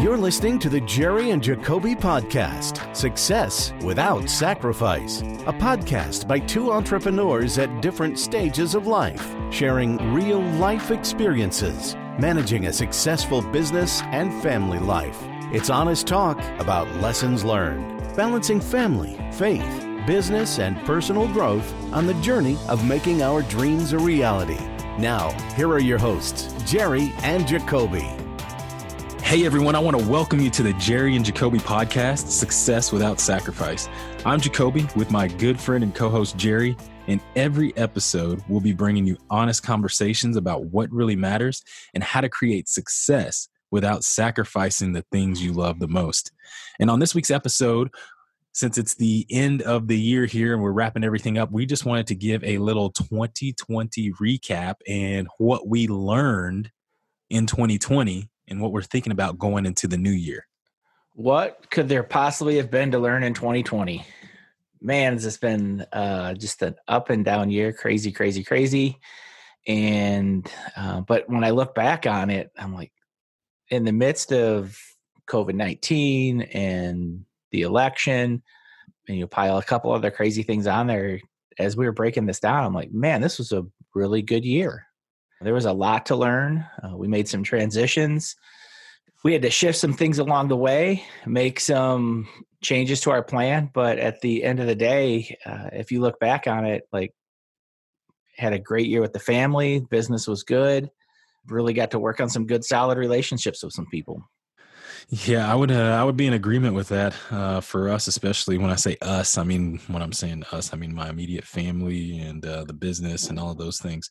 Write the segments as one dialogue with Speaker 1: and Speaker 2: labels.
Speaker 1: You're listening to the Jerry and Jacobe Podcast Success Without Sacrifice, a podcast by two entrepreneurs at different stages of life, sharing real life experiences, managing a successful business and family life. It's honest talk about lessons learned, balancing family, faith, business, and personal growth on the journey of making our dreams a reality. Now, here are your hosts, Jerry and Jacobe.
Speaker 2: Hey everyone, I want to welcome you to the Jerry and Jacobe podcast, Success Without Sacrifice. I'm Jacobe with my good friend and co host Jerry. In every episode, we'll be bringing you honest conversations about what really matters and how to create success without sacrificing the things you love the most. And on this week's episode, since it's the end of the year here and we're wrapping everything up, we just wanted to give a little 2020 recap and what we learned in 2020 and what we're thinking about going into the new year.
Speaker 3: What could there possibly have been to learn in 2020? Man, has this been uh, just an up and down year, crazy, crazy, crazy. And uh, but when I look back on it, I'm like, in the midst of COVID 19 and the election, and you pile a couple other crazy things on there. As we were breaking this down, I'm like, man, this was a really good year. There was a lot to learn. Uh, we made some transitions. We had to shift some things along the way, make some changes to our plan. But at the end of the day, uh, if you look back on it, like had a great year with the family, business was good. Really got to work on some good, solid relationships with some people.
Speaker 2: Yeah, I would uh, I would be in agreement with that. Uh, for us, especially when I say us, I mean when I'm saying us, I mean my immediate family and uh, the business and all of those things.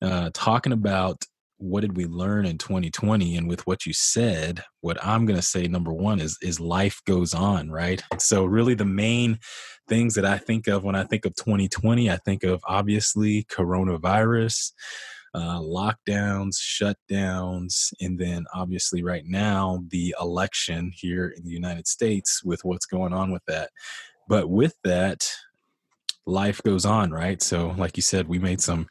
Speaker 2: Uh, talking about what did we learn in 2020, and with what you said, what I'm going to say number one is is life goes on, right? So really, the main things that I think of when I think of 2020, I think of obviously coronavirus uh, lockdowns, shutdowns, and then obviously right now the election here in the United States with what's going on with that. But with that, life goes on, right? So, like you said, we made some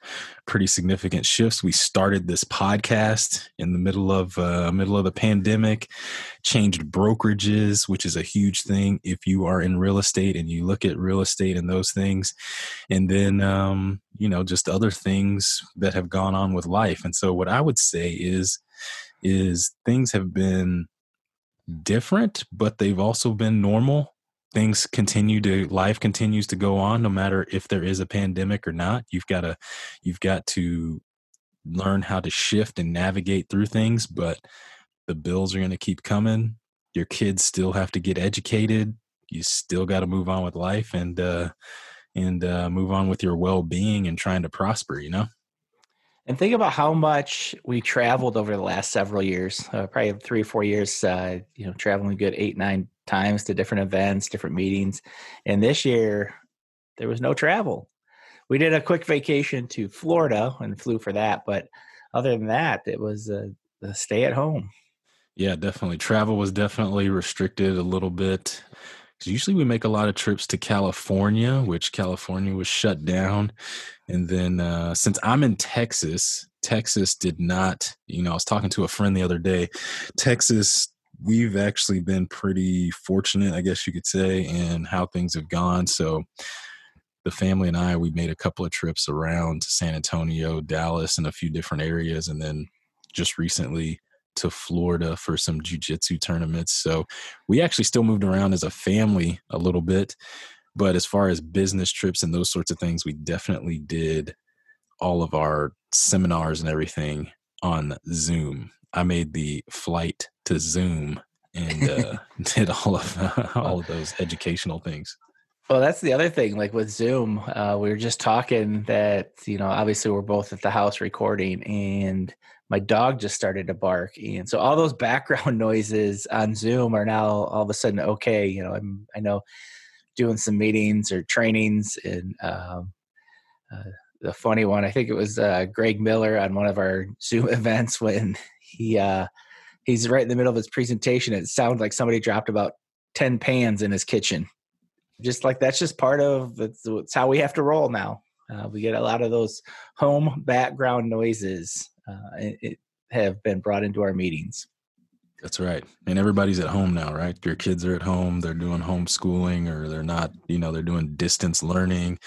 Speaker 2: pretty significant shifts. We started this podcast in the middle of uh, middle of the pandemic, changed brokerages, which is a huge thing if you are in real estate and you look at real estate and those things, and then um, you know just other things that have gone on with life. And so, what I would say is is things have been different, but they've also been normal things continue to life continues to go on no matter if there is a pandemic or not you've got to you've got to learn how to shift and navigate through things but the bills are going to keep coming. Your kids still have to get educated. You still got to move on with life and uh and uh move on with your well-being and trying to prosper you know
Speaker 3: and think about how much we traveled over the last several years uh, probably three or four years uh, you know traveling good eight nine times to different events, different meetings. And this year, there was no travel. We did a quick vacation to Florida and flew for that, but other than that, it was a, a stay at home.
Speaker 2: Yeah, definitely. Travel was definitely restricted a little bit. Because usually we make a lot of trips to California, which California was shut down. And then uh, since I'm in Texas, Texas did not, you know, I was talking to a friend the other day. Texas we've actually been pretty fortunate, I guess you could say, in how things have gone. So the family and I, we made a couple of trips around to San Antonio, Dallas, and a few different areas, and then just recently to Florida for some jujitsu tournaments. So we actually still moved around as a family a little bit. But as far as business trips and those sorts of things, we definitely did all of our seminars and everything on Zoom. I made the flight to Zoom and uh, did all of uh, all of those educational things.
Speaker 3: Well, that's the other thing. Like with Zoom, uh, we were just talking that you know obviously we're both at the house recording, and my dog just started to bark, and so all those background noises on Zoom are now all of a sudden okay. You know, I'm I know doing some meetings or trainings and. Um, uh, the funny one, I think it was uh, Greg Miller on one of our Zoom events when he uh, he's right in the middle of his presentation. It sounded like somebody dropped about ten pans in his kitchen. Just like that's just part of it's, it's how we have to roll now. Uh, we get a lot of those home background noises. Uh, it, have been brought into our meetings.
Speaker 2: That's right. And everybody's at home now, right? Your kids are at home, they're doing homeschooling or they're not, you know, they're doing distance learning.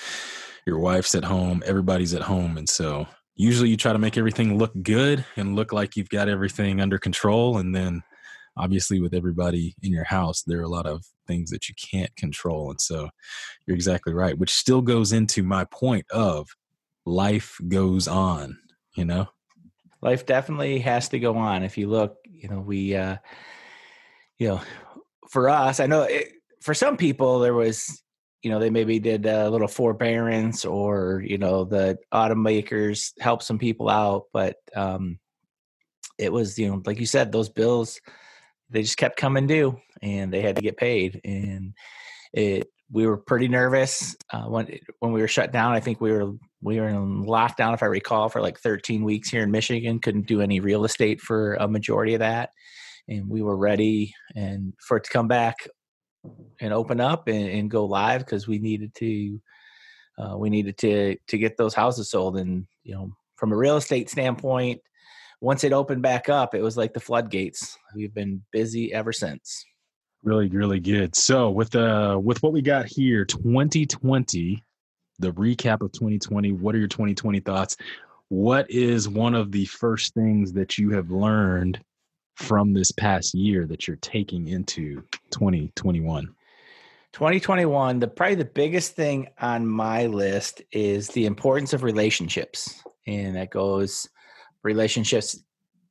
Speaker 2: Your wife's at home, everybody's at home. And so usually you try to make everything look good and look like you've got everything under control. And then obviously with everybody in your house, there are a lot of things that you can't control. And so you're exactly right, which still goes into my point of life goes on, you know?
Speaker 3: Life definitely has to go on. If you look, you know, we, uh, you know, for us, I know it, for some people there was, you know, they maybe did a little forbearance or, you know, the automakers helped some people out, but um, it was, you know, like you said, those bills, they just kept coming due and they had to get paid. And it, we were pretty nervous uh, when when we were shut down. I think we were we were in lockdown, if I recall, for like 13 weeks here in Michigan. Couldn't do any real estate for a majority of that, and we were ready and for it to come back and open up and, and go live because we needed to uh, we needed to to get those houses sold. And you know, from a real estate standpoint, once it opened back up, it was like the floodgates. We've been busy ever since.
Speaker 2: Really, really good. So with uh with what we got here, 2020 the recap of 2020. What are your 2020 thoughts? What is one of the first things that you have learned from this past year that you're taking into 2021?
Speaker 3: 2021, the probably the biggest thing on my list is the importance of relationships. And that goes relationships,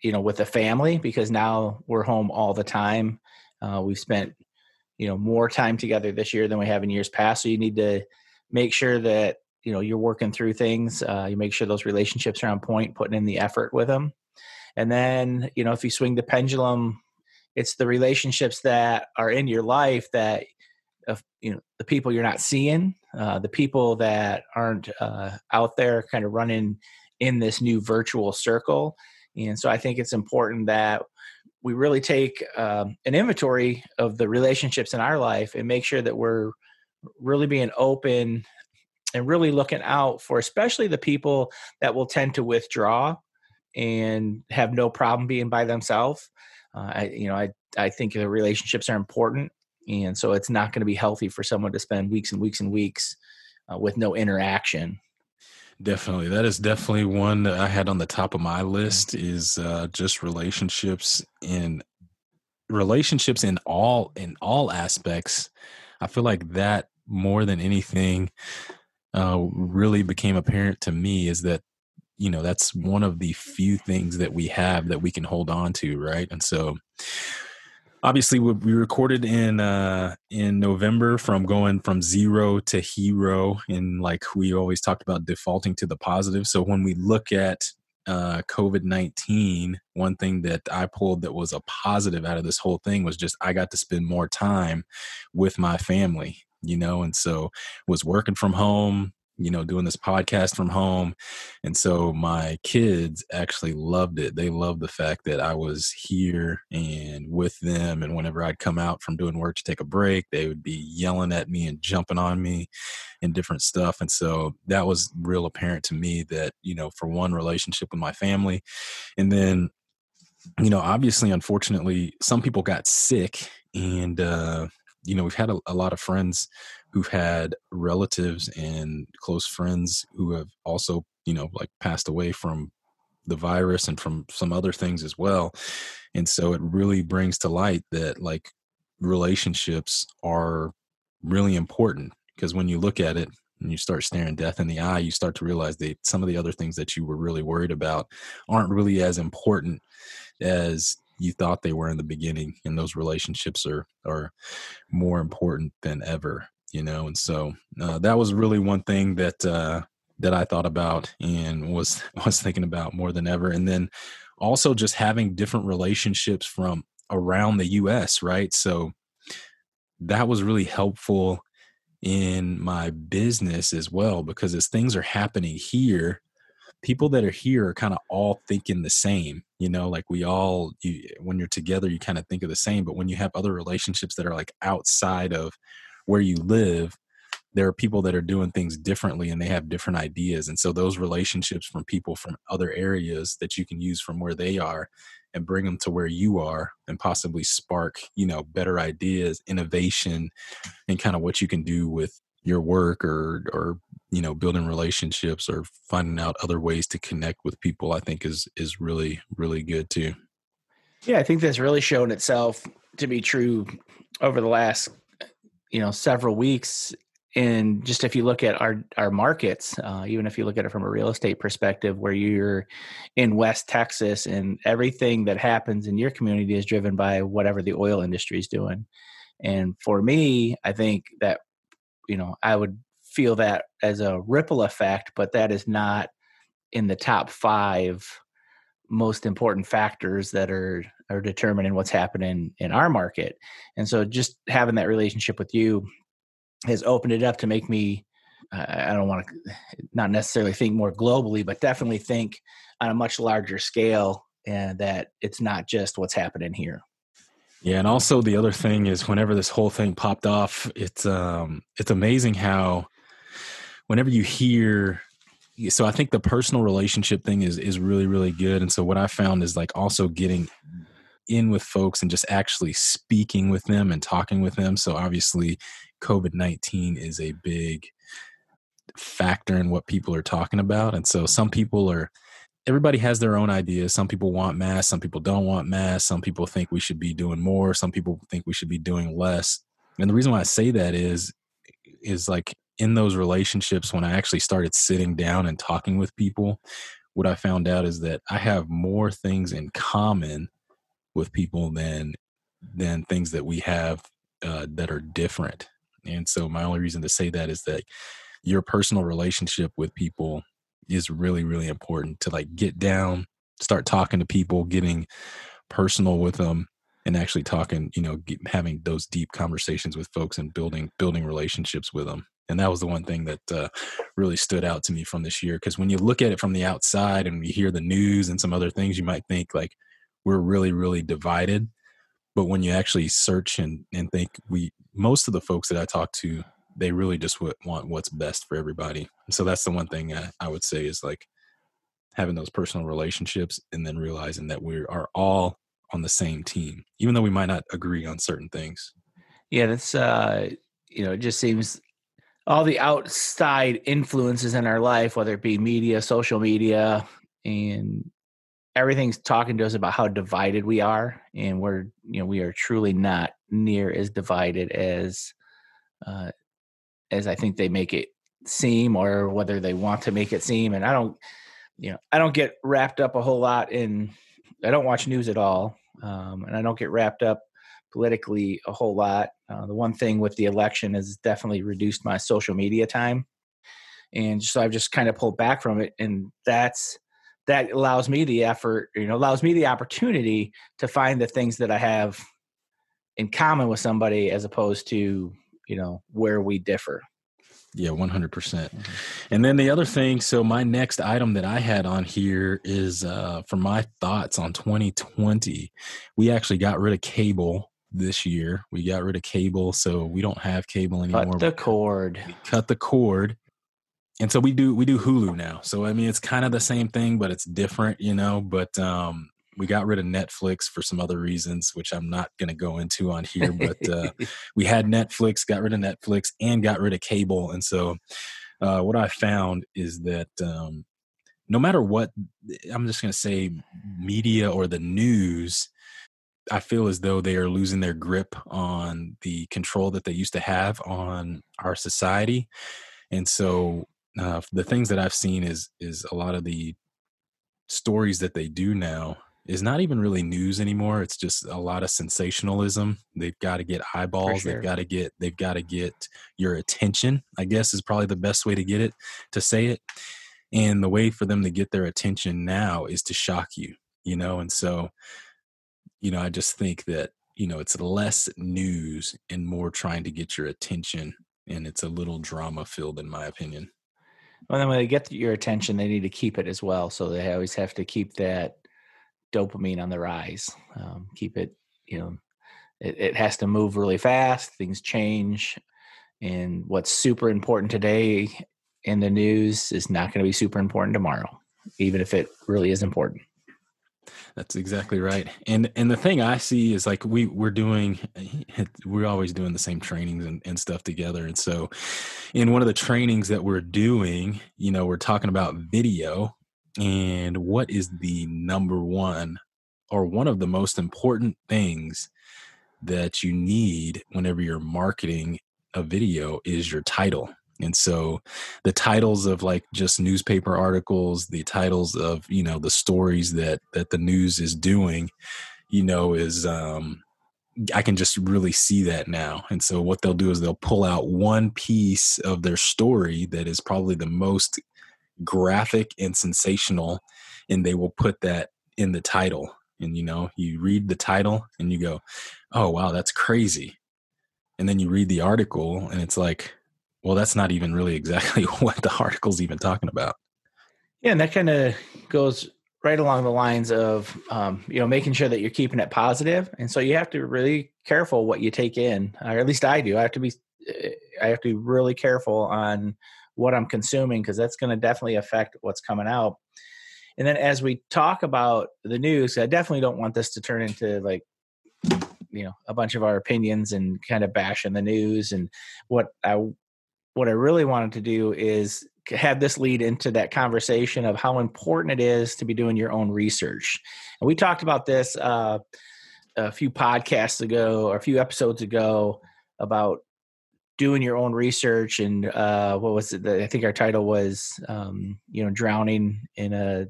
Speaker 3: you know, with the family because now we're home all the time. Uh, we've spent, you know, more time together this year than we have in years past. So you need to make sure that you know you're working through things uh, you make sure those relationships are on point putting in the effort with them and then you know if you swing the pendulum it's the relationships that are in your life that you know the people you're not seeing uh, the people that aren't uh, out there kind of running in this new virtual circle and so i think it's important that we really take um, an inventory of the relationships in our life and make sure that we're really being open and really looking out for especially the people that will tend to withdraw and have no problem being by themselves. Uh, I, you know I, I think the relationships are important and so it's not going to be healthy for someone to spend weeks and weeks and weeks uh, with no interaction
Speaker 2: definitely. That is definitely one that i had on the top of my list is uh, just relationships in relationships in all in all aspects. I feel like that more than anything uh, really became apparent to me is that you know that's one of the few things that we have that we can hold on to right? And so obviously we recorded in uh in november from going from zero to hero and like we always talked about defaulting to the positive. So when we look at uh covid-19 one thing that i pulled that was a positive out of this whole thing was just i got to spend more time with my family you know, and so was working from home, you know, doing this podcast from home. And so my kids actually loved it. They loved the fact that I was here and with them. And whenever I'd come out from doing work to take a break, they would be yelling at me and jumping on me and different stuff. And so that was real apparent to me that, you know, for one relationship with my family. And then, you know, obviously, unfortunately, some people got sick and, uh, you know we've had a, a, lot of friends who've had relatives and close friends who have also you know like passed away from the virus and from some other things as well. And so it really brings to light that like relationships are really important because when you look at it and you start staring death in the eye you start to realize that some of the other things that you were really worried about aren't really as important as you thought they were in the beginning and those relationships are are more important than ever you know and so uh, that was really one thing that uh that i thought about and was was thinking about more than ever and then also just having different relationships from around the us right? So that was really helpful in my business as well because as things are happening here people that are here are kind of all thinking the same you know like we all you, when you're together you kind of think of the same but when you have other relationships that are like outside of where you live there are people that are doing things differently and they have different ideas and so those relationships from people from other areas that you can use from where they are and bring them to where you are and possibly spark you know better ideas innovation and kind of what you can do with your work or or you know building relationships or finding out other ways to connect with people i think is is really really good too.
Speaker 3: Yeah i think that's really shown itself to be true over the last you know several weeks and just if you look at our our markets uh, even if you look at it from a real estate perspective where you're in west texas and everything that happens in your community is driven by whatever the oil industry is doing. And for me i think that you know i would feel that as a ripple effect but that is not in the top five most important factors that are are determining what's happening in our market and so just having that relationship with you has opened it up to make me I don't want to not necessarily think more globally, but definitely think on a much larger scale and that it's not just what's happening here.
Speaker 2: Yeah, and also the other thing is whenever this whole thing popped off, it's um it's amazing how whenever you hear so I think the personal relationship thing is is really really good and so what I found is like also getting in with folks and just actually speaking with them and talking with them. So obviously COVID 19 is a big factor in what people are talking about. And so some people are, everybody has their own ideas. Some people want mass, some people don't want mass. Some people think we should be doing more, some people think we should be doing less. And the reason why I say that is, is like in those relationships, when I actually started sitting down and talking with people, what I found out is that I have more things in common with people than than things that we have uh, that are different and so my only reason to say that is that your personal relationship with people is really, really important to like get down, start talking to people, getting personal with them and actually talking, you know, get, having those deep conversations with folks and building, building relationships with them. And that was the one thing that uh, really stood out to me from this year. Cause when you look at it from the outside and you hear the news and some other things, you might think like we're really, really divided but when you actually search and, and think we most of the folks that i talk to they really just want what's best for everybody. So that's the one thing I, I would say is like having those personal relationships and then realizing that we are all on the same team even though we might not agree on certain things.
Speaker 3: Yeah that's uh you know it just seems all the outside influences in our life whether it be media social media and everything's talking to us about how divided we are and we're you know we are truly not near as divided as uh, as i think they make it seem or whether they want to make it seem and i don't you know i don't get wrapped up a whole lot in i don't watch news at all um, and i don't get wrapped up politically a whole lot. Uh, the one thing with the election has definitely reduced my social media time and so i've just kind of pulled back from it and that's that allows me the effort, you know, allows me the opportunity to find the things that I have in common with somebody as opposed to, you know, where we differ.
Speaker 2: Yeah, 100%. percent mm hmm And then the other thing, so my next item that I had on here is uh, for my thoughts on 2020. We actually got rid of cable this year. We got rid of cable, so we don't have cable anymore.
Speaker 3: Cut the cord.
Speaker 2: We cut the cord and so we do we do Hulu now. So I mean, it's kind of the same thing, but it's different, you know. But um, we got rid of Netflix for some other reasons, which I'm not going to go into on here. But uh, we had Netflix, got rid of Netflix, and got rid of cable. And so uh, what I found is that um, no matter what, I'm just going to say media or the news. I feel as though they are losing their grip on the control that they used to have on our society. And so uh, the things that I've seen is is a lot of the stories that they do now is not even really news anymore. It's just a lot of sensationalism. They've got to get eyeballs. Sure. They've got to get they've got to get your attention. I guess is probably the best way to get it to say it. And the way for them to get their attention now is to shock you, you know. And so, you know, I just think that you know it's less news and more trying to get your attention, and it's a little drama filled, in my opinion.
Speaker 3: Well, then when they get your attention, they need to keep it as well. So they always have to keep that dopamine on the rise. Um, keep it, you know, it, it has to move really fast. Things change, and what's super important today in the news is not going to be super important tomorrow, even if it really is important.
Speaker 2: That's exactly right. And and the thing I see is like we we're doing we're always doing the same trainings and, and stuff together. And so in one of the trainings that we're doing, you know, we're talking about video and what is the number one or one of the most important things that you need whenever you're marketing a video is your title and so the titles of like just newspaper articles the titles of you know the stories that that the news is doing you know is um i can just really see that now. And so what they'll do is they'll pull out one piece of their story that is probably the most graphic and sensational and they will put that in the title. And you know you read the title and you go oh wow that's crazy. And then you read the article and it's like well that's not even really exactly what the article's even talking about.
Speaker 3: Yeah and that kind of goes right along the lines of um, you know making sure that you're keeping it positive and so you have to be really careful what you take in or at least i do. I have to be i have to be really careful on what i'm consuming because that's going to definitely affect what's coming out. And then as we talk about the news i definitely don't want this to turn into like you know a bunch of our opinions and kind of bashing the news and what i what i really wanted to do is have this lead into that conversation of how important it is to be doing your own research. And we talked about this uh, a few podcasts ago or a few episodes ago about doing your own research and uh, what was it i think our title was um, you know drowning in a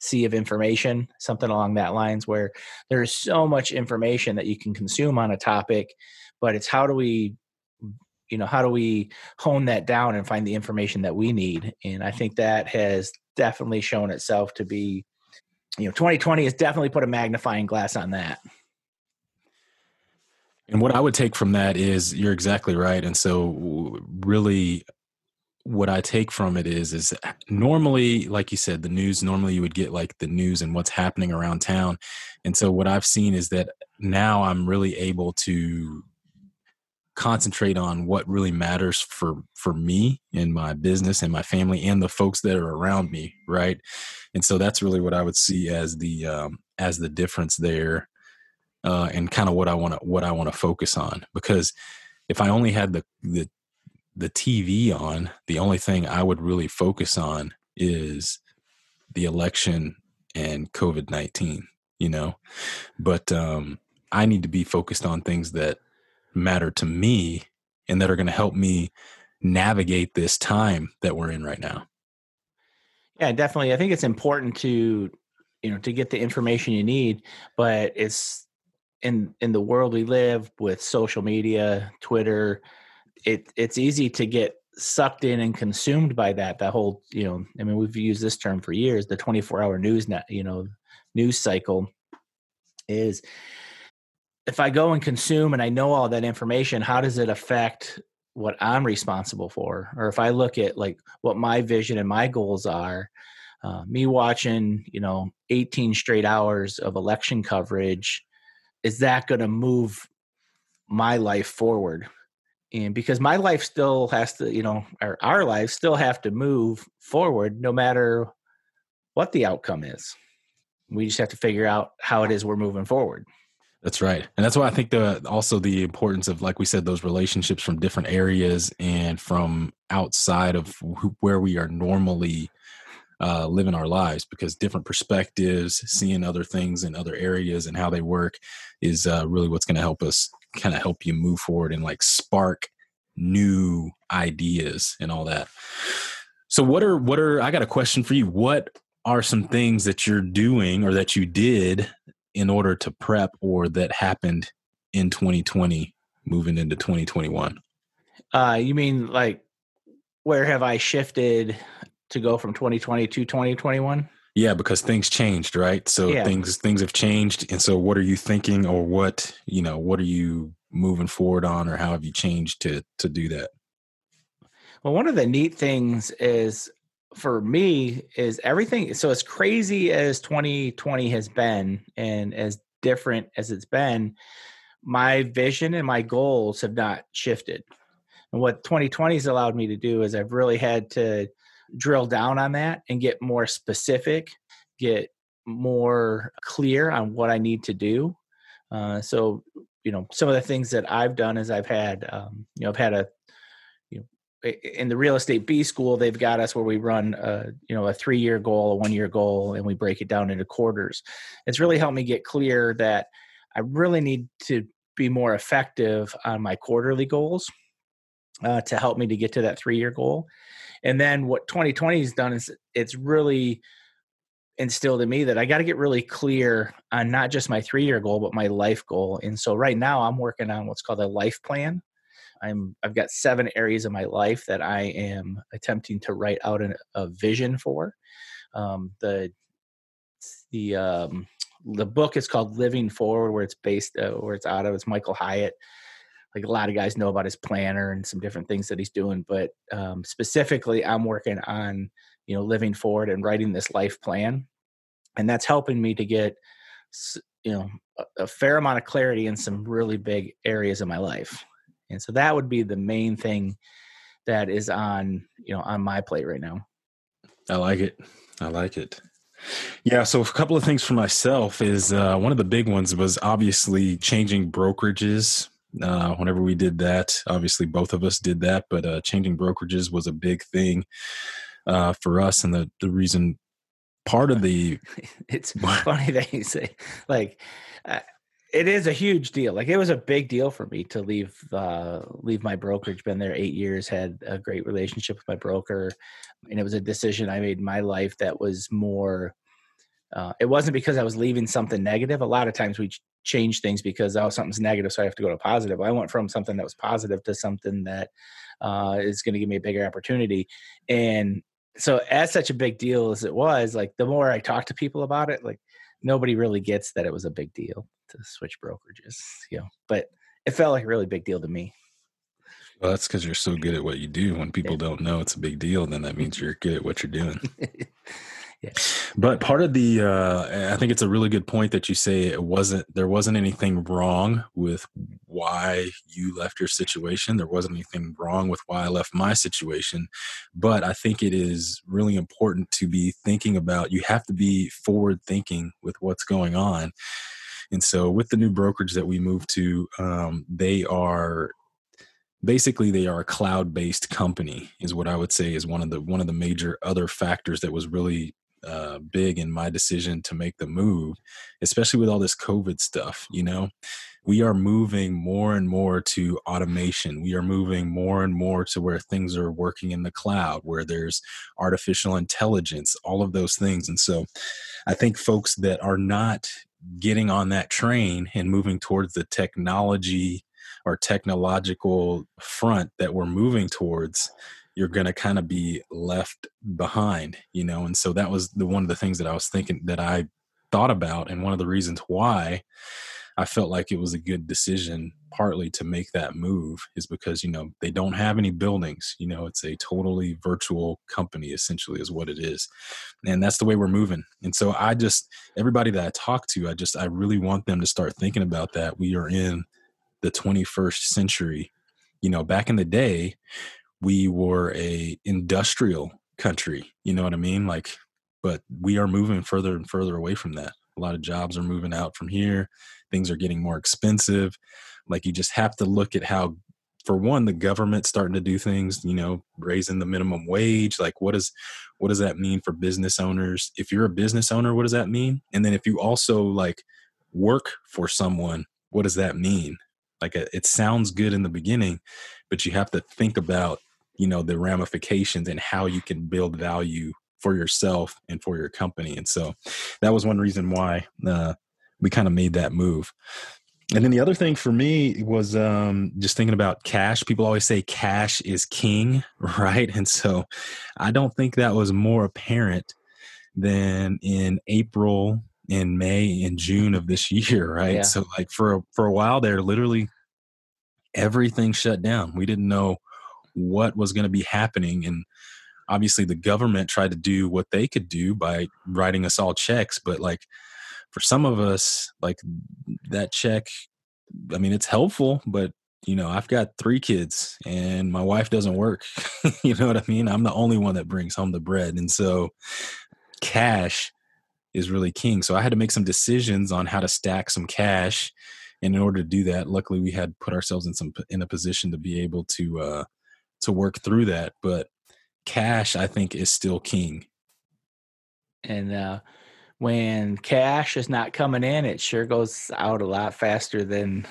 Speaker 3: sea of information, something along that lines, where there's so much information that you can consume on a topic, but it's how do we you know how do we hone that down and find the information that we need and i think that has definitely shown itself to be you know 2020 has definitely put a magnifying glass on that
Speaker 2: and what i would take from that is you're exactly right and so really what I take from it is is uh, normally, like you said, the news. Normally, you would get like the news and what's happening around town, and so what I've seen is that now I'm really able to concentrate on what really matters for for me and my business and my family and the folks that are around me right and so that's really what i would see as the um as the difference there uh and kind of what i want to what i want to focus on because if i only had the the the TV on, the only thing I would really focus on is the election and COVID 19, you know? But um, I need to be focused on things that matter to me and that are going to help me navigate this time that we're in right now.
Speaker 3: Yeah, definitely. I think it's important to, you know, to get the information you need, but it's in in the world we live with social media, Twitter, it it's easy to get sucked in and consumed by that that whole you know i mean we've used this term for years the 24 hour news net you know news cycle is if i go and consume and i know all that information how does it affect what i'm responsible for? Or if i look at like what my vision and my goals are uh, me watching you know 18 straight hours of election coverage is that going to move my life forward? And because my life still has to you know or our lives still have to move forward no matter what the outcome is. We just have to figure out how it is we're moving forward
Speaker 2: that's right and that's why i think the also the importance of like we said those relationships from different areas and from outside of where we are normally uh, living our lives because different perspectives seeing other things in other areas and how they work is uh, really what's going to help us kind of help you move forward and like spark new ideas and all that. So what are what are I got a question for you. What are some things that you're doing or that you did in order to prep or that happened in 2020 moving into 2021?
Speaker 3: Uh you mean like where have I shifted to go from 2020 to 2021?
Speaker 2: Yeah, because things changed, right? So yeah. things things have changed, and so what are you thinking, or what you know, what are you moving forward on, or how have you changed to to do that?
Speaker 3: Well, one of the neat things is for me is everything. So as crazy as 2020 has been, and as different as it's been, my vision and my goals have not shifted. And what 2020 has allowed me to do is I've really had to drill down on that and get more specific, get more clear on what I need to do. Uh, so, you know, some of the things that I've done is I've had, um, you know, I've had a, in the real estate B school, they've got us where we run, a, you know, a three year goal, a one year goal, and we break it down into quarters. It's really helped me get clear that I really need to be more effective on my quarterly goals uh, to help me to get to that three year goal. And then what 2020 has done is it's really instilled in me that I got to get really clear on not just my three year goal, but my life goal. And so right now I'm working on what's called a life plan. I'm I've got seven areas of my life that I am attempting to write out an, a vision for. Um, the the um, the book is called Living Forward, where it's based uh, where it's out of. It's Michael Hyatt like a lot of guys know about his planner and some different things that he's doing but um, specifically i'm working on you know living forward and writing this life plan and that's helping me to get you know a, a fair amount of clarity in some really big areas of my life and so that would be the main thing that is on you know on my plate right now.
Speaker 2: I like it. I like it. Yeah, so a couple of things for myself is uh, one of the big ones was obviously changing brokerages uh, whenever we did that. Obviously, both of us did that, but uh, changing brokerages was a big thing uh, for us, and the the reason part of the
Speaker 3: it's funny that you say like uh, it is a huge deal like it was a big deal for me to leave uh leave my brokerage been there eight years had a great relationship with my broker and it was a decision i made in my life that was more uh, it wasn't because I was leaving something negative. A lot of times we change things because oh something's negative, so I have to go to positive. I went from something that was positive to something that uh, is going to give me a bigger opportunity. And so, as such a big deal as it was, like the more I talk to people about it, like nobody really gets that it was a big deal to switch brokerages. You know, but it felt like a really big deal to me.
Speaker 2: Well, that's because you're so good at what you do. When people don't know it's a big deal, then that means you're good at what you're doing. Yeah. But part of the, uh, I think it's a really good point that you say it wasn't, there wasn't anything wrong with why you left your situation. There wasn't anything wrong with why I left my situation. But I think it is really important to be thinking about, you have to be forward thinking with what's going on. And so with the new brokerage that we moved to, um, they are basically they are a cloud-based company is what i would say is one of the one of the major other factors that was really uh, big in my decision to make the move, especially with all this COVID stuff. You know, we are moving more and more to automation. We are moving more and more to where things are working in the cloud, where there's artificial intelligence, all of those things. And so I think folks that are not getting on that train and moving towards the technology or technological front that we're moving towards you're going to kind of be left behind, you know? And so that was the one of the things that I was thinking that I thought about. And one of the reasons why I felt like it was a good decision, partly to make that move, is because, you know, they don't have any buildings. You know, it's a totally virtual company, essentially, is what it is. And that's the way we're moving. And so I just, everybody that I talk to, I just, I really want them to start thinking about that. We are in the 21st century. You know, back in the day, we were a industrial country you know what i mean? Like but we are moving further and further away from that. A lot of jobs are moving out from here. Things are getting more expensive. Like you just have to look at how for one the government starting to do things you know raising the minimum wage. Like what is what does that mean for business owners? If you're a business owner what does that mean? And then if you also like work for someone what does that mean? Like it sounds good in the beginning but you have to think about you know the ramifications and how you can build value for yourself and for your company and so that was one reason why uh, we kind of made that move and then the other thing for me was um, just thinking about cash. People always say cash is king, right? And so I don't think that was more apparent than in April, in May, and June of this year, right? Yeah. So like for a, for a while there, literally everything shut down. We didn't know what was going to be happening and obviously the government tried to do what they could do by writing us all checks but like for some of us like that check i mean it's helpful but you know, I've got three kids and my wife doesn't work. you know what I mean? I'm the only one that brings home the bread. And so cash is really king. So I had to make some decisions on how to stack some cash. And in order to do that, luckily we had put ourselves in some in a position to be able to uh to work through that. But cash I think is still king.
Speaker 3: And uh when cash is not coming in, it sure goes out a lot faster than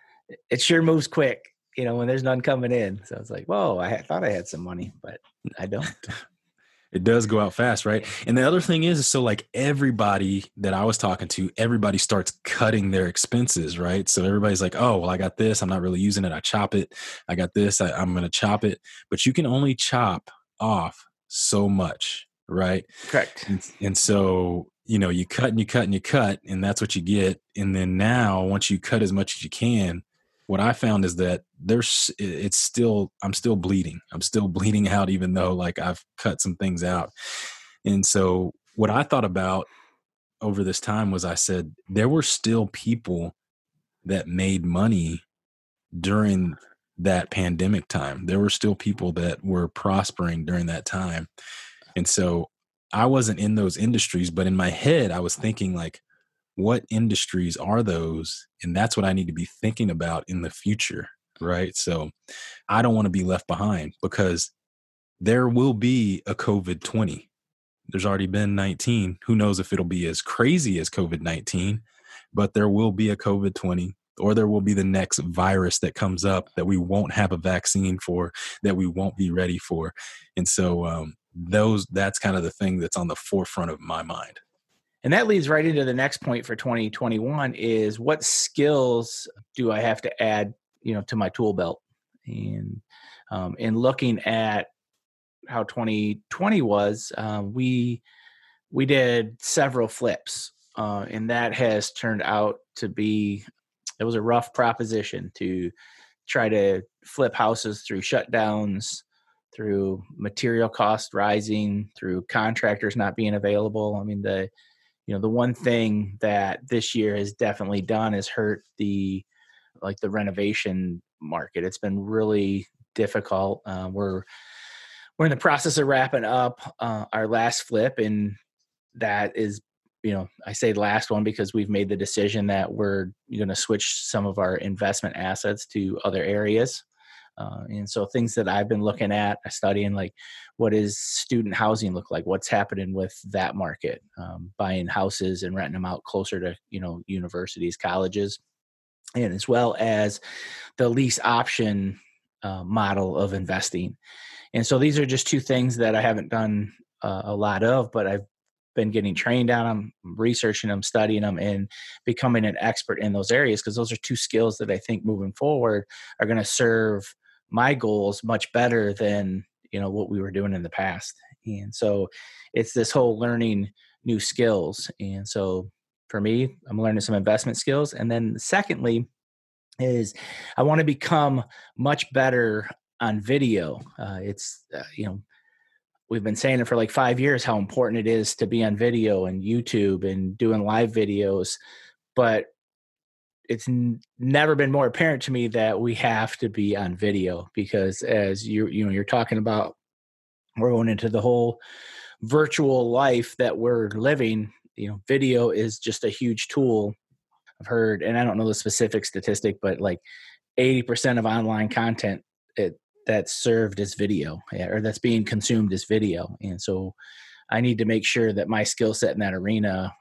Speaker 3: it sure moves quick, you know, when there's none coming in. So it's like, whoa, I thought I had some money, but I don't.
Speaker 2: It does go out fast, right? And the other thing is, so like everybody that I was talking to, everybody starts cutting their expenses, right? So everybody's like, oh, well, I got this. I'm not really using it. I chop it. I got this. I, I'm going to chop it. But you can only chop off so much, right?
Speaker 3: Correct.
Speaker 2: And, and so you know you cut and you cut and you cut and that's what you get and then now once you cut as much as you can what i found is that there's it's still i'm still bleeding. I'm still bleeding out even though like i've cut some things out. And so what i thought about over this time was i said there were still people that made money during that pandemic time. There were still people that were prospering during that time. And so I wasn't in those industries, but in my head, I was thinking like, what industries are those? And that's what I need to be thinking about in the future. Right. So I don't want to be left behind because there will be a COVID 20. There's already been 19. Who knows if it'll be as crazy as COVID 19, but there will be a COVID 20 or there will be the next virus that comes up that we won't have a vaccine for, that we won't be ready for. And so um, those that's kind of the thing that's on the forefront of my mind
Speaker 3: and that leads right into the next point for 2021 is what skills do i have to add you know to my tool belt and um, in looking at how 2020 was uh, we we did several flips uh, and that has turned out to be it was a rough proposition to try to flip houses through shutdowns through material cost rising, through contractors not being available. I mean, the you know the one thing that this year has definitely done is hurt the like the renovation market. It's been really difficult. Uh, we're we're in the process of wrapping up uh, our last flip, and that is you know i say last one because we've made the decision that we're going to switch some of our investment assets to other areas uh, and so things that I've been looking at, studying like what is student housing look like? What's happening with that market? Um, buying houses and renting them out closer to you know universities, colleges, and as well as the lease option uh, model of investing. And so these are just two things that I haven't done uh, a lot of, but I've been getting trained on them, researching them, studying them, and becoming an expert in those areas because those are two skills that I think moving forward are going to serve my goals much better than you know what we were doing in the past. And so it's this whole learning new skills. And so for me i'm learning some investment skills. And then secondly is i want to become much better on video. Uh, it's uh, you know we've been saying it for like five years how important it is to be on video and youtube and doing live videos. But it's n- never been more apparent to me that we have to be on video because as you you know you're talking about we're going into the whole virtual life that we're living you know video is just a huge tool. I've heard and i don't know the specific statistic but like 80% of online content it, that's served as video or that's being consumed as video and so i need to make sure that my skill set in that arena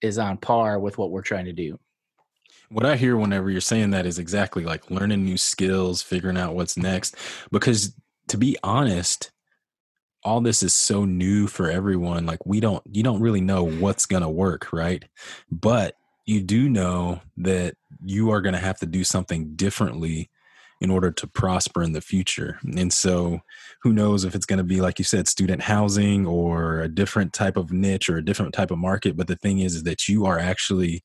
Speaker 3: is on par with what we're trying to do
Speaker 2: what I hear whenever you're saying that is exactly like learning new skills, figuring out what's next. Because to be honest, all this is so new for everyone. Like we don't, you don't really know what's going to work, right? But you do know that you are going to have to do something differently in order to prosper in the future. And so who knows if it's going to be like you said student housing or a different type of niche or a different type of market, but the thing is, is that you are actually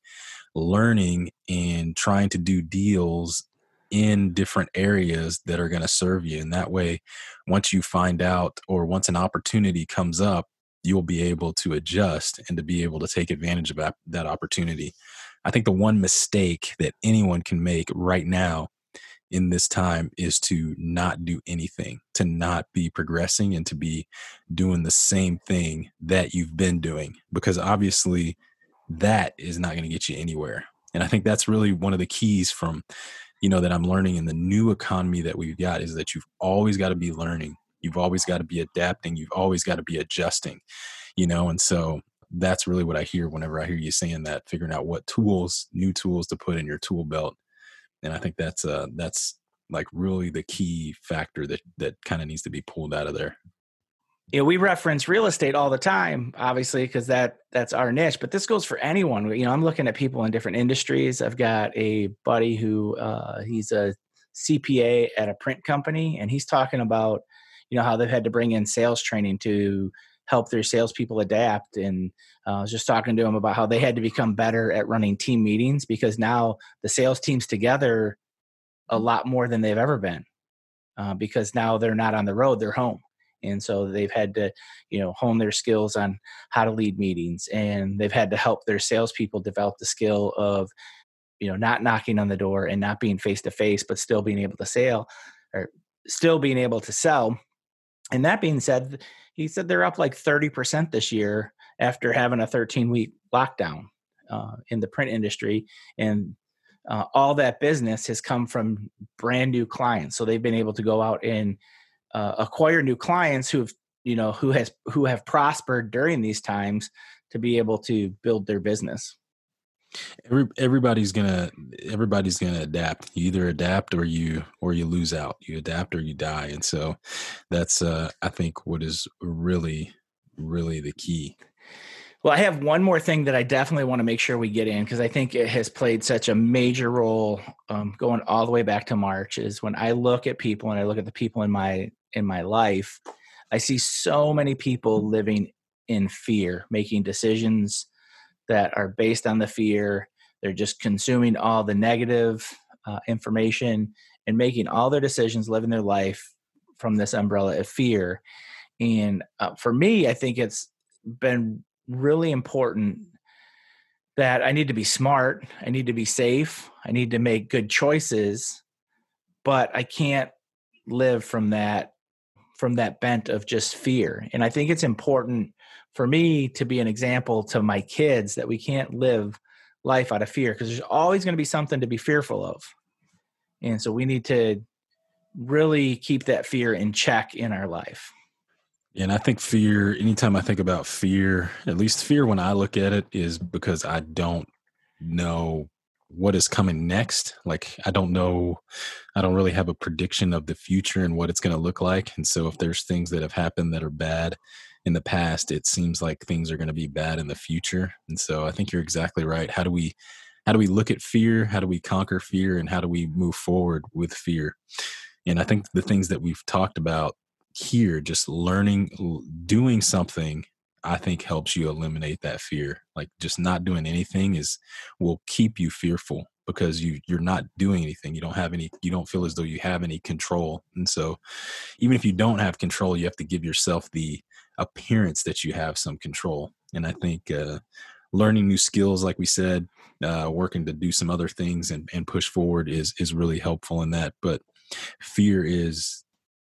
Speaker 2: learning and trying to do deals in different areas that are going to serve you. And that way, once you find out or once an opportunity comes up, you'll be able to adjust and to be able to take advantage of that opportunity. I think the one mistake that anyone can make right now in this time is to not do anything, to not be progressing and to be doing the same thing that you've been doing because obviously that is not going to get you anywhere. And I think that's really one of the keys from you know that I'm learning in the new economy that we've got is that you've always got to be learning. You've always got to be adapting. You've always got to be adjusting. You know, and so that's really what I hear whenever I hear you saying that, figuring out what tools, new tools to put in your tool belt. And I think that's uh that's like really the key factor that that kind of needs to be pulled out of there
Speaker 3: you know, we reference real estate all the time, obviously, because that that's our niche. But this goes for anyone. You know, I'm looking at people in different industries. I've got a buddy who uh, he's a CPA at a print company, and he's talking about you know how they've had to bring in sales training to help their salespeople adapt. And uh, I was just talking to him about how they had to become better at running team meetings because now the sales teams together a lot more than they've ever been uh, because now they're not on the road; they're home and so they've had to you know hone their skills on how to lead meetings and they've had to help their salespeople develop the skill of you know not knocking on the door and not being face to face but still being able to sell or still being able to sell. And that being said he said they're up like 30% this year after having a 13 week lockdown uh, in the print industry and uh, all that business has come from brand new clients so they've been able to go out and uh, acquire new clients who have you know who has who have prospered during these times to be able to build their business.
Speaker 2: Every, everybody's gonna everybody's gonna adapt. You either adapt or you or you lose out. You adapt or you die. And so that's uh i think what is really really the key.
Speaker 3: Well, I have one more thing that I definitely want to make sure we get in because I think it has played such a major role um, going all the way back to March. Is when I look at people and I look at the people in my in my life, I see so many people living in fear, making decisions that are based on the fear. They're just consuming all the negative uh, information and making all their decisions, living their life from this umbrella of fear. And uh, for me, I think it's been really important that I need to be smart, I need to be safe, I need to make good choices, but I can't live from that from that bent of just fear. And I think it's important for me to be an example to my kids that we can't live life out of fear because there's always going to be something to be fearful of. And so we need to really keep that fear in check in our life.
Speaker 2: And I think fear, anytime I think about fear, at least fear when I look at it, is because I don't know what is coming next. Like, I don't know, I don't really have a prediction of the future and what it's going to look like. And so, if there's things that have happened that are bad in the past, it seems like things are going to be bad in the future. And so, I think you're exactly right. How do we, how do we look at fear? How do we conquer fear? And how do we move forward with fear? And I think the things that we've talked about here just learning doing something i think helps you eliminate that fear. Like just not doing anything is will keep you fearful because you you're not doing anything. You don't have any you don't feel as though you have any control. And so even if you don't have control you have to give yourself the appearance that you have some control. And i think uh, learning new skills like we said uh, working to do some other things and, and push forward is is really helpful in that. But fear is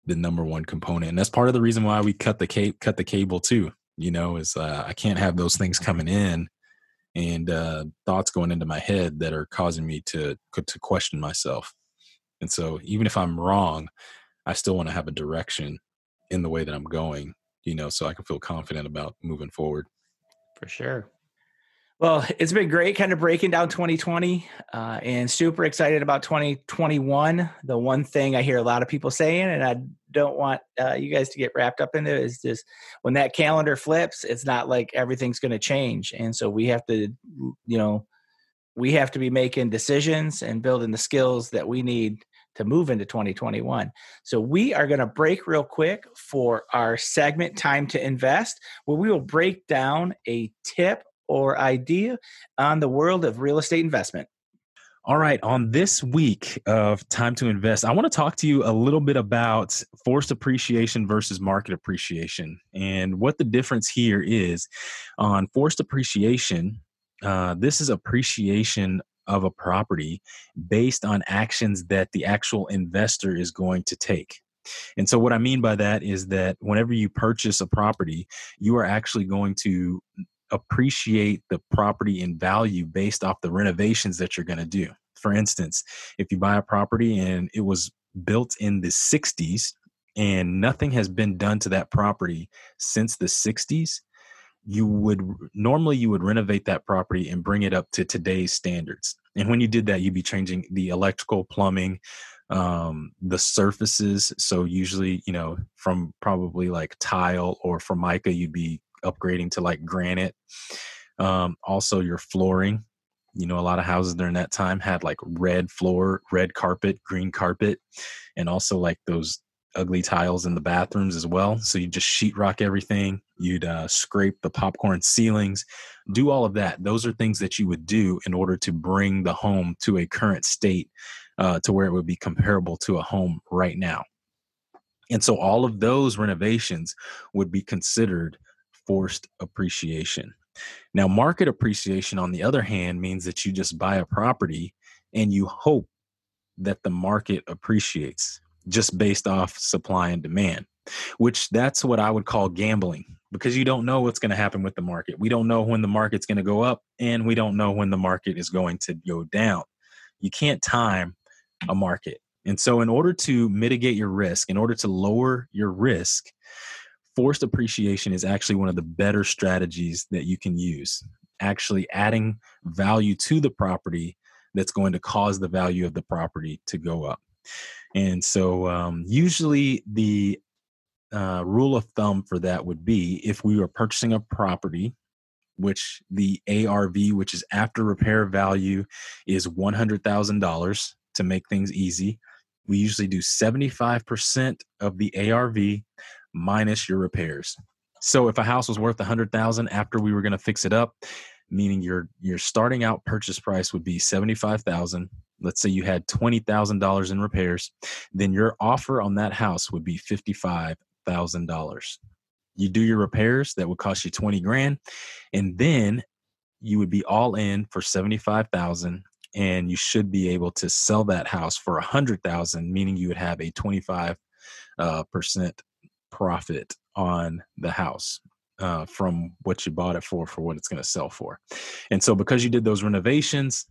Speaker 2: the number one component. And that's part of the reason why we cut the cape cut the cable too you know is uh, i can't have those things coming in and uh, thoughts going into my head that are causing me to to question myself and so even if i'm wrong i still want to have a direction in the way that i'm going you know so i can feel confident about moving forward
Speaker 3: for sure well, it's been great kind of breaking down 2020 uh, and super excited about 2021. The one thing I hear a lot of people saying, and I don't want uh, you guys to get wrapped up in it, is just when that calendar flips, it's not like everything's going to change. And so we have to, you know, we have to be making decisions and building the skills that we need to move into 2021. So we are going to break real quick for our segment Time to Invest, where we will break down a tip or idea on the world of real estate investment.
Speaker 2: All right, on this week of Time to Invest, I want to talk to you a little bit about forced appreciation versus market appreciation and what the difference here is. On forced appreciation, uh, this is appreciation of a property based on actions that the actual investor is going to take. And so, what I mean by that is that whenever you purchase a property, you are actually going to appreciate the property in value based off the renovations that you're going to do. For instance, if you buy a property and it was built in the 60s and nothing has been done to that property since the 60s, you would normally you would renovate that property and bring it up to today's standards. And when you did that, you'd be changing the electrical, plumbing, um, the surfaces. So usually, you know, from probably like tile or formica, you'd be upgrading to like granite. Um, also, your flooring. You know, a lot of houses during that time had like red floor, red carpet, green carpet, and also like those ugly tiles in the bathrooms as well. So you just sheetrock everything. You'd uh, scrape the popcorn ceilings, do all of that. Those are things that you would do in order to bring the home to a current state uh, to where it would be comparable to a home right now. And so all of those renovations would be considered forced appreciation. Now, market appreciation, on the other hand, means that you just buy a property and you hope that the market appreciates just based off supply and demand, which that's what I would call gambling because you don't know what's going to happen with the market. We don't know when the market's going to go up and we don't know when the market is going to go down. You can't time a market. And so, in order to mitigate your risk, in order to lower your risk, forced appreciation is actually one of the better strategies that you can use. Actually, adding value to the property that's going to cause the value of the property to go up. And so, um, usually, the uh, rule of thumb for that would be if we were purchasing a property, which the ARV, which is after repair value, is $100,000 to make things easy. We usually do 75% of the ARV minus your repairs. So if a house was worth 100,000 after we were going to fix it up, meaning your your starting out purchase price would be 75,000, let's say you had $20,000 in repairs, then your offer on that house would be $55,000. You do your repairs that would cost you 20 grand and then you would be all in for 75,000 and you should be able to sell that house for a hundred thousand, meaning you would have a 25 uh, percent profit on the house uh, from what you bought it for for what it's going to sell for. And so because you did those renovations,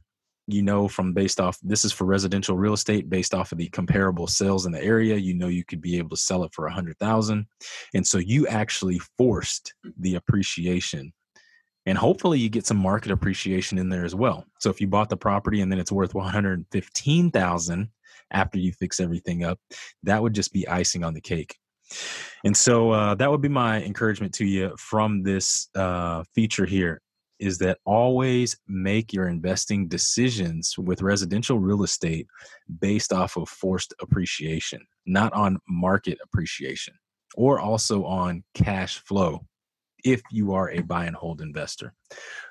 Speaker 2: you know from based off this is for residential real estate based off of the comparable sales in the area you know you could be able to sell it for a hundred thousand. And so you actually forced the appreciation. And hopefully you get some market appreciation in there as well. So if you bought the property and then it's worth 115000 after you fix everything up that would just be icing on the cake and so uh, that would be my encouragement to you from this uh, feature here is that always make your investing decisions with residential real estate based off of forced appreciation not on market appreciation or also on cash flow if you are a buy and hold investor.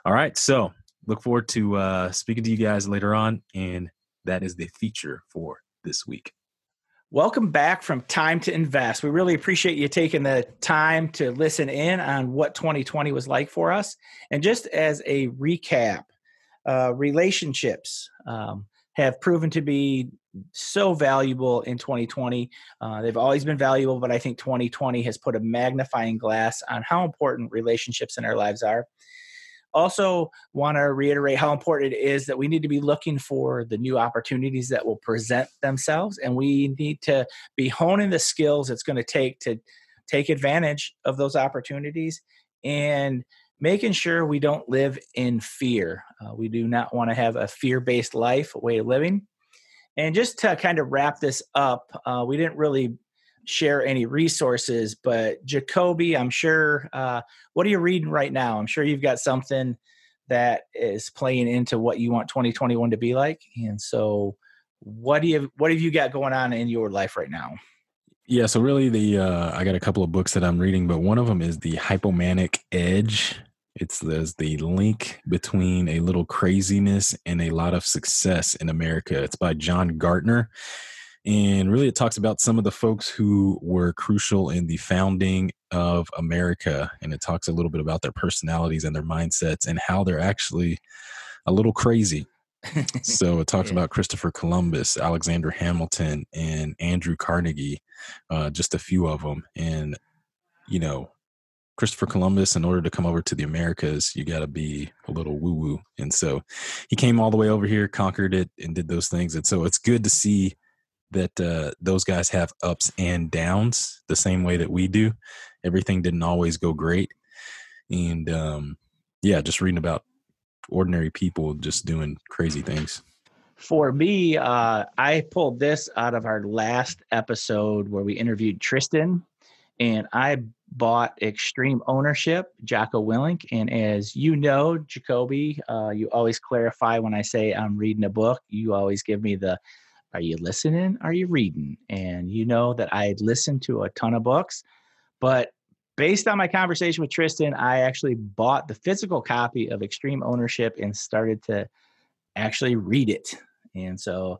Speaker 2: All right. So look forward to uh, speaking to you guys later on. And that is the feature for this week.
Speaker 3: Welcome back from Time to Invest. We really appreciate you taking the time to listen in on what 2020 was like for us. And just as a recap, uh, relationships um, have proven to be so valuable in 2020. Uh, they've always been valuable, but I think 2020 has put a magnifying glass on how important relationships in our lives are. Also, want to reiterate how important it is that we need to be looking for the new opportunities that will present themselves, and we need to be honing the skills it's going to take to take advantage of those opportunities and making sure we don't live in fear. Uh, we do not want to have a fear based life, way of living. And just to kind of wrap this up, uh, we didn't really share any resources, but Jacobe, I'm sure, uh, what are you reading right now? I'm sure you've got something that is playing into what you want 2021 to be like. And so, what do you what have you got going on in your life right now?
Speaker 2: Yeah, so really, the uh, I got a couple of books that I'm reading, but one of them is the Hypomanic Edge it's there's the link between a little craziness and a lot of success in America. It's by John Gartner. And really, it talks about some of the folks who were crucial in the founding of America. And it talks a little bit about their personalities and their mindsets and how they're actually a little crazy. so it talks yeah. about Christopher Columbus, Alexander Hamilton, and Andrew Carnegie, uh, just a few of them. And, you know, Christopher Columbus, in order to come over to the Americas, you got to be a little woo woo. And so he came all the way over here, conquered it, and did those things. And so it's good to see that uh, those guys have ups and downs the same way that we do. Everything didn't always go great. And um, yeah, just reading about ordinary people just doing crazy things.
Speaker 3: For me, uh, I pulled this out of our last episode where we interviewed Tristan, and I bought Extreme Ownership, Jocko Willink. And as you know, Jacobe, uh, you always clarify when I say I'm reading a book. You always give me the, are you listening? Are you reading? And you know that I listened to a ton of books, but based on my conversation with Tristan, I actually bought the physical copy of Extreme Ownership and started to actually read it. And so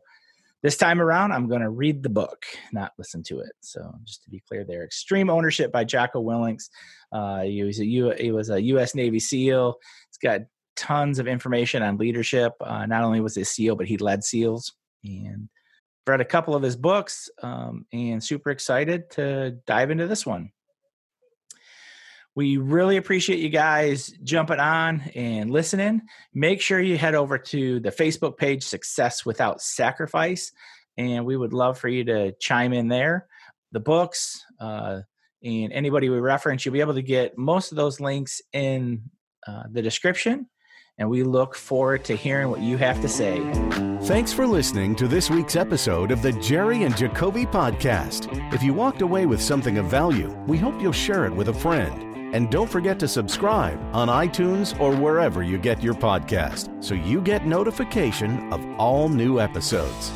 Speaker 3: this time around, I'm going to read the book, not listen to it. So just to be clear, there, Extreme Ownership by Jocko Willinks. Uh, he was a U, he was a U.S. Navy SEAL. It's got tons of information on leadership. Uh, not only was he a SEAL, but he led SEALs and read a couple of his books. Um, and super excited to dive into this one. We really appreciate you guys jumping on and listening. Make sure you head over to the Facebook page Success Without Sacrifice, and we would love for you to chime in there. The books uh, and anybody we reference, you'll be able to get most of those links in uh, the description. And we look forward to hearing what you have to say.
Speaker 1: Thanks for listening to this week's episode of the Jerry and Jacobe podcast. If you walked away with something of value, we hope you'll share it with a friend. And don't forget to subscribe on iTunes or wherever you get your podcast so you get notification of all new episodes.